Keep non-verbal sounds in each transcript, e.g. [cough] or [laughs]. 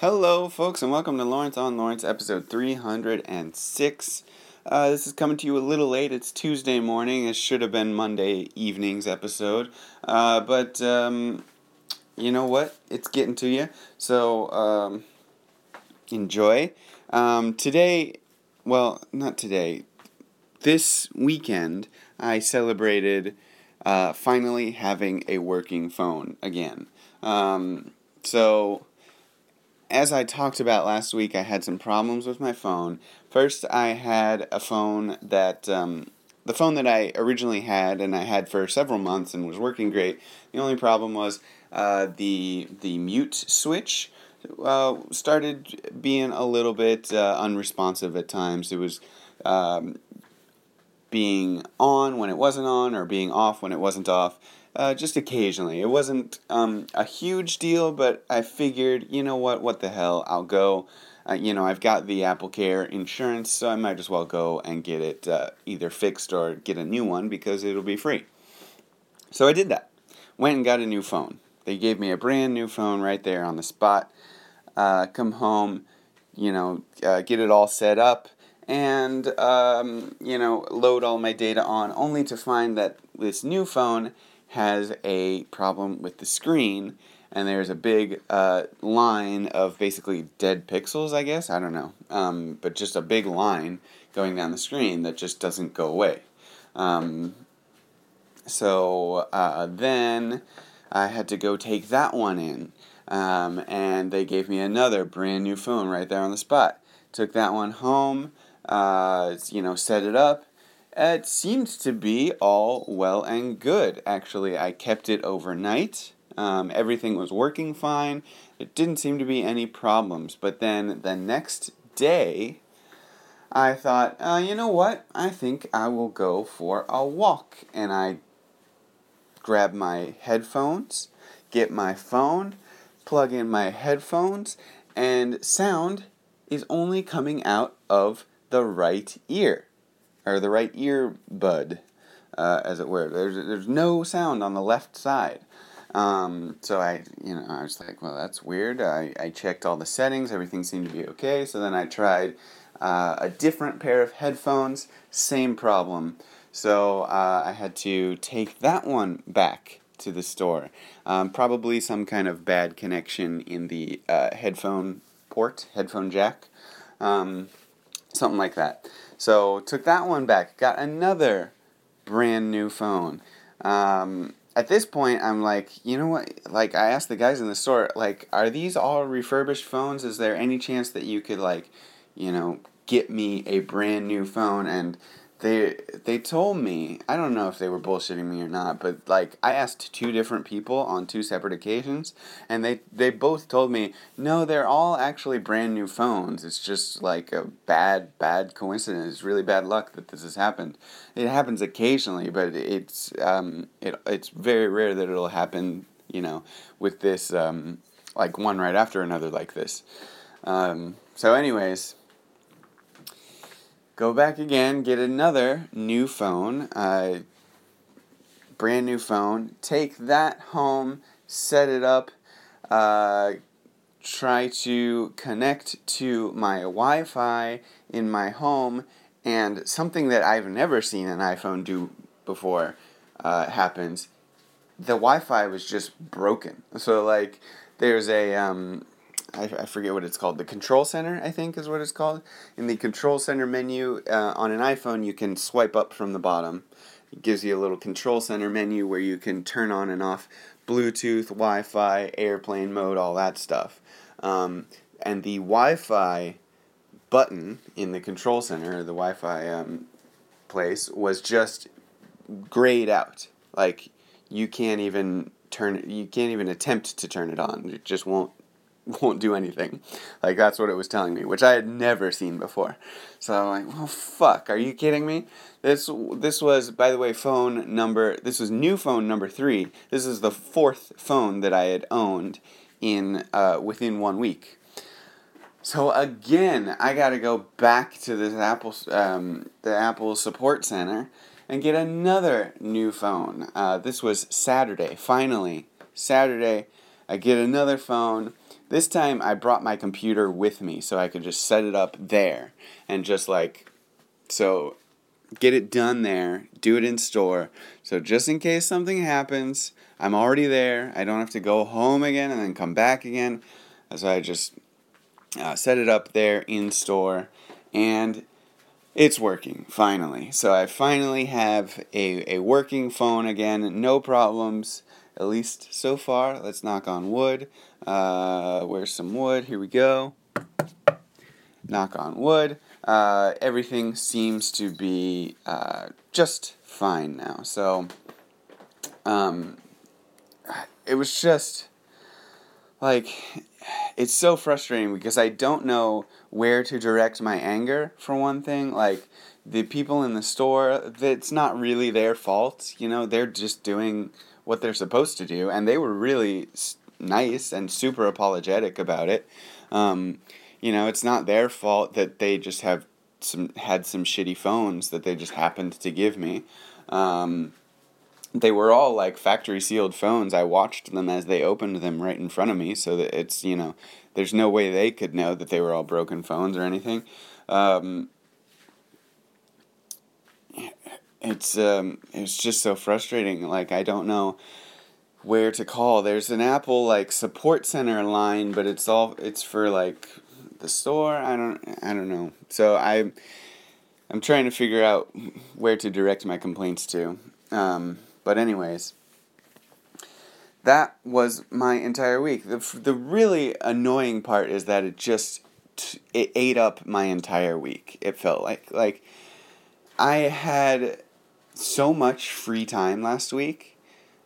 Hello, folks, and welcome to Lawrence on Lawrence, episode 306. Uh, this is coming to you a little late. It's Tuesday morning. It should have been Monday evening's episode. Uh, but um, you know what? It's getting to you. So um, enjoy. Um, today, well, not today, this weekend, I celebrated uh, finally having a working phone again. Um, so as I talked about last week, I had some problems with my phone. First, I had a phone that um, the phone that I originally had, and I had for several months, and was working great. The only problem was uh, the the mute switch uh, started being a little bit uh, unresponsive at times. It was um, being on when it wasn't on, or being off when it wasn't off uh, just occasionally. It wasn't um, a huge deal, but I figured, you know what, what the hell, I'll go. Uh, you know, I've got the Apple Care insurance, so I might as well go and get it uh, either fixed or get a new one because it'll be free. So I did that. Went and got a new phone. They gave me a brand new phone right there on the spot. Uh, come home, you know, uh, get it all set up and um, you know load all my data on only to find that this new phone has a problem with the screen, and there's a big uh, line of basically dead pixels, I guess. I don't know. Um, but just a big line going down the screen that just doesn't go away. Um, so uh, then I had to go take that one in. Um, and they gave me another brand new phone right there on the spot. Took that one home, uh, you know, set it up, it seemed to be all well and good. Actually, I kept it overnight. Um, everything was working fine. It didn't seem to be any problems. But then the next day, I thought, uh, you know what? I think I will go for a walk. And I grab my headphones, get my phone, plug in my headphones, and sound is only coming out of the right ear or the right ear bud, uh, as it were. There's there's no sound on the left side. Um, so I, you know, I was like, well, that's weird. I, I checked all the settings, everything seemed to be okay. So then I tried uh, a different pair of headphones, same problem. So uh, I had to take that one back to the store. Um, probably some kind of bad connection in the uh, headphone port, headphone jack, um, something like that. So took that one back. Got another brand new phone. Um, at this point, I'm like, you know what? Like, I asked the guys in the store, like, are these all refurbished phones? Is there any chance that you could, like, you know, get me a brand new phone? And they they told me I don't know if they were bullshitting me or not, but like I asked two different people on two separate occasions, and they they both told me no, they're all actually brand new phones. It's just like a bad bad coincidence. It's really bad luck that this has happened. It happens occasionally, but it's um it it's very rare that it'll happen. You know, with this um like one right after another like this. Um, so, anyways go back again, get another new phone, uh, brand new phone, take that home, set it up, uh, try to connect to my Wi Fi in my home, and something that I've never seen an iPhone do before uh, happens. The Wi Fi was just broken. So, like, there's a um, I, I forget what it's called. The control center, I think, is what it's called. In the control center menu uh, on an iPhone, you can swipe up from the bottom. It gives you a little control center menu where you can turn on and off Bluetooth, Wi Fi, airplane mode, all that stuff. Um, and the Wi Fi button in the control center, the Wi Fi um, place, was just grayed out. Like, you can't even turn you can't even attempt to turn it on. It just won't [laughs] won't do anything. Like that's what it was telling me, which I had never seen before. So I'm like, well, fuck, are you kidding me? This this was, by the way, phone number. This was new phone number three. This is the fourth phone that I had owned in uh, within one week. So again, I got to go back to this Apple um, the Apple support center and get another new phone. Uh, this was Saturday. Finally, Saturday, I get another phone This time I brought my computer with me so I could just set it up there and just like so get it done there, do it in store. So just in case something happens, I'm already there. I don't have to go home again and then come back again. So I just uh, set it up there in store and it's working finally. So I finally have a, a working phone again, no problems, at least so far. Let's knock on wood. Uh, where's some wood? Here we go. Knock on wood. Uh, everything seems to be uh, just fine now. So, um, it was just like it's so frustrating because I don't know where to direct my anger for one thing. Like the people in the store it's not really their fault you know? They're just doing what they're supposed to do and they were really nice and super apologetic about it. Um, you know it's not their fault that they just have some had some shitty phones that they just happened to give me. Um, they were all like factory sealed phones. I watched them as they opened them right in front of me, so that it's you know, there's no way they could know that they were all broken phones or anything. Um, it's um, it's just so frustrating. Like I don't know where to call. There's an Apple like support center line, but it's all it's for like the store. I don't I don't know. So I I'm trying to figure out where to direct my complaints to. Um, but, anyways, that was my entire week. The, the really annoying part is that it just it ate up my entire week. It felt like like I had so much free time last week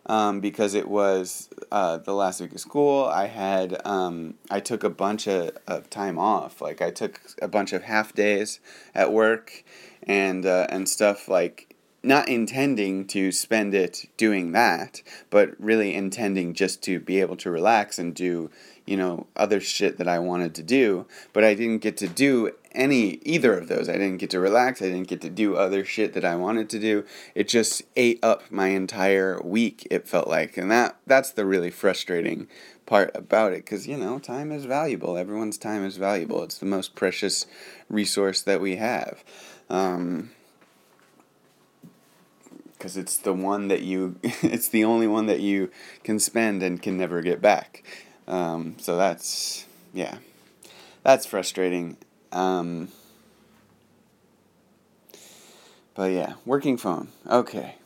um, because it was uh, the last week of school. I had um, I took a bunch of, of time off. Like I took a bunch of half days at work and uh, and stuff like not intending to spend it doing that, but really intending just to be able to relax and do, you know, other shit that I wanted to do. But I didn't get to do any either of those. I didn't get to relax. I didn't get to do other shit that I wanted to do. It just ate up my entire week. It felt like, and that that's the really frustrating part about it because you know time is valuable. Everyone's time is valuable. It's the most precious resource that we have. Um, because it's the one that you [laughs] it's the only one that you can spend and can never get back. Um, so that's yeah. That's frustrating. Um, but yeah working phone. Okay.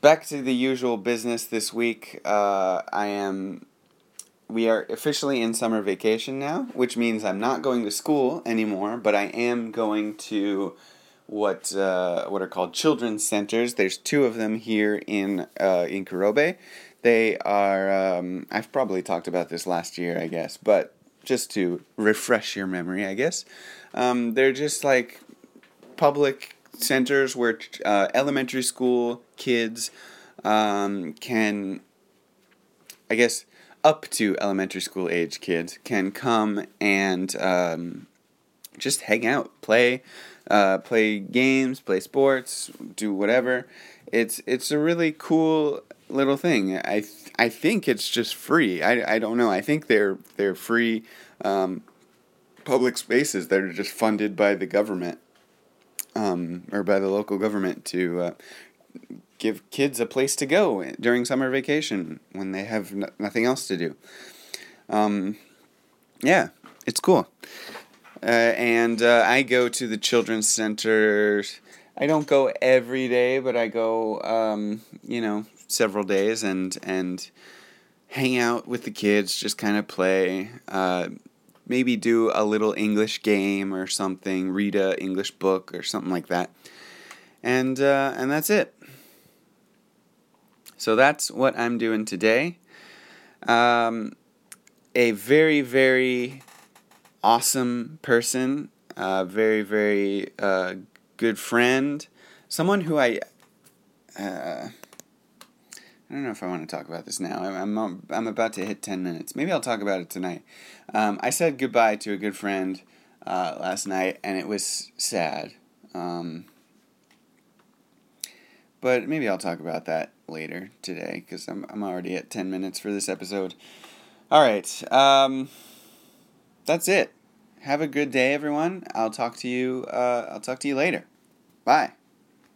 Back to the usual business this week. Uh, i am we are officially in summer vacation now which means i'm not going to school anymore but i am going to what uh, what are called children's centers. There's two of them here in uh, in Kurobe. They are. Um, I've probably talked about this last year, I guess, but just to refresh your memory, I guess um, they're just like public centers where uh, elementary school kids um, can, I guess, up to elementary school age kids can come and um, just hang out, play, uh, play games, play sports, do whatever. It's it's a really cool little thing. I th- I think it's just free. I, I don't know. I think they're they're free um, public spaces that are just funded by the government um, or by the local government to uh, give kids a place to go during summer vacation when they have n- nothing else to do. Um, yeah, it's cool. Uh, and uh, I go to the children's center. I don't go every day, but I go, um, you know, several days and and hang out with the kids, just kind of play. Uh, maybe do a little English game or something, read a English book or something like that, and uh, and that's it. So that's what I'm doing today. Um, a very very awesome person, uh, very, very uh, good friend, someone who I. Uh, I don't know if I want to talk about this now. I'm, I'm, I'm about to hit 10 minutes. Maybe I'll talk about it tonight. Um, I said goodbye to a good friend uh, last night, and it was sad. Um, but maybe I'll talk about that later today because I'm, I'm already at 10 minutes for this episode. All right. Um, that's it. Have a good day, everyone. I'll talk to you. Uh, I'll talk to you later. Bye.